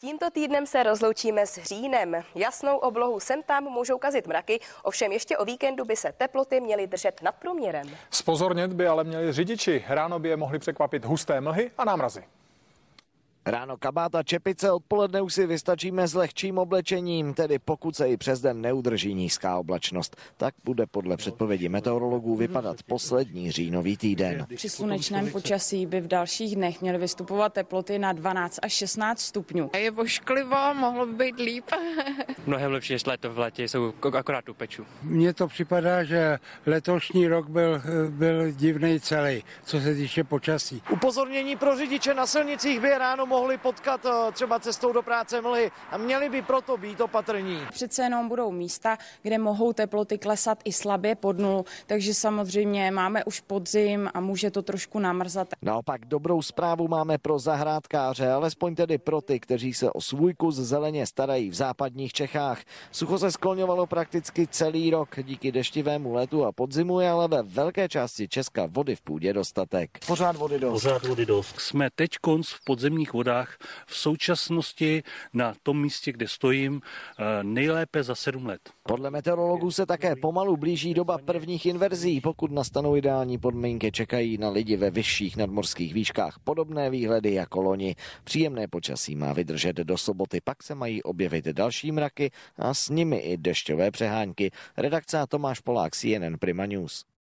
Tímto týdnem se rozloučíme s říjnem. Jasnou oblohu sem tam můžou kazit mraky, ovšem ještě o víkendu by se teploty měly držet nad průměrem. Spozornět by ale měli řidiči. Ráno by je mohli překvapit husté mlhy a námrazy. Ráno kabáta čepice, odpoledne už si vystačíme s lehčím oblečením, tedy pokud se i přes den neudrží nízká oblačnost. Tak bude podle předpovědi meteorologů vypadat poslední říjnový týden. Při slunečném počasí by v dalších dnech měly vystupovat teploty na 12 až 16 stupňů. Je vošklivo, mohlo by být líp. Mnohem lepší než léto v létě, jsou akorát u peču. Mně to připadá, že letošní rok byl, byl divný celý, co se týče počasí. Upozornění pro řidiče na silnicích by ráno mohli potkat eh, třeba cestou do práce mlhy a měli by proto být opatrní. Přece jenom budou místa, kde mohou teploty klesat i slabě pod nulu, takže samozřejmě máme už podzim a může to trošku namrzat. Naopak dobrou zprávu máme pro zahrádkáře, alespoň tedy pro ty, kteří se o svůj kus zeleně starají v západních Čechách. Sucho se skloňovalo prakticky celý rok. Díky deštivému letu a podzimu je ale ve velké části Česka vody v půdě dostatek. Pořád vody dost. Pořád vody dost. Jsme teď konc v podzemních vodách v současnosti na tom místě, kde stojím, eh, nejlépe za sedm let. Podle meteorologů se také pomalu blíží doba prvních inverzí. Pokud nastanou ideální podmínky, čekají na lidi ve vyšších nadmorských výškách podobné výhledy jako loni. Příjemné počasí má vydržet do soboty, pak se mají objevit další mraky a s nimi i dešťové přehánky. Redakce Tomáš Polák, CNN Prima News.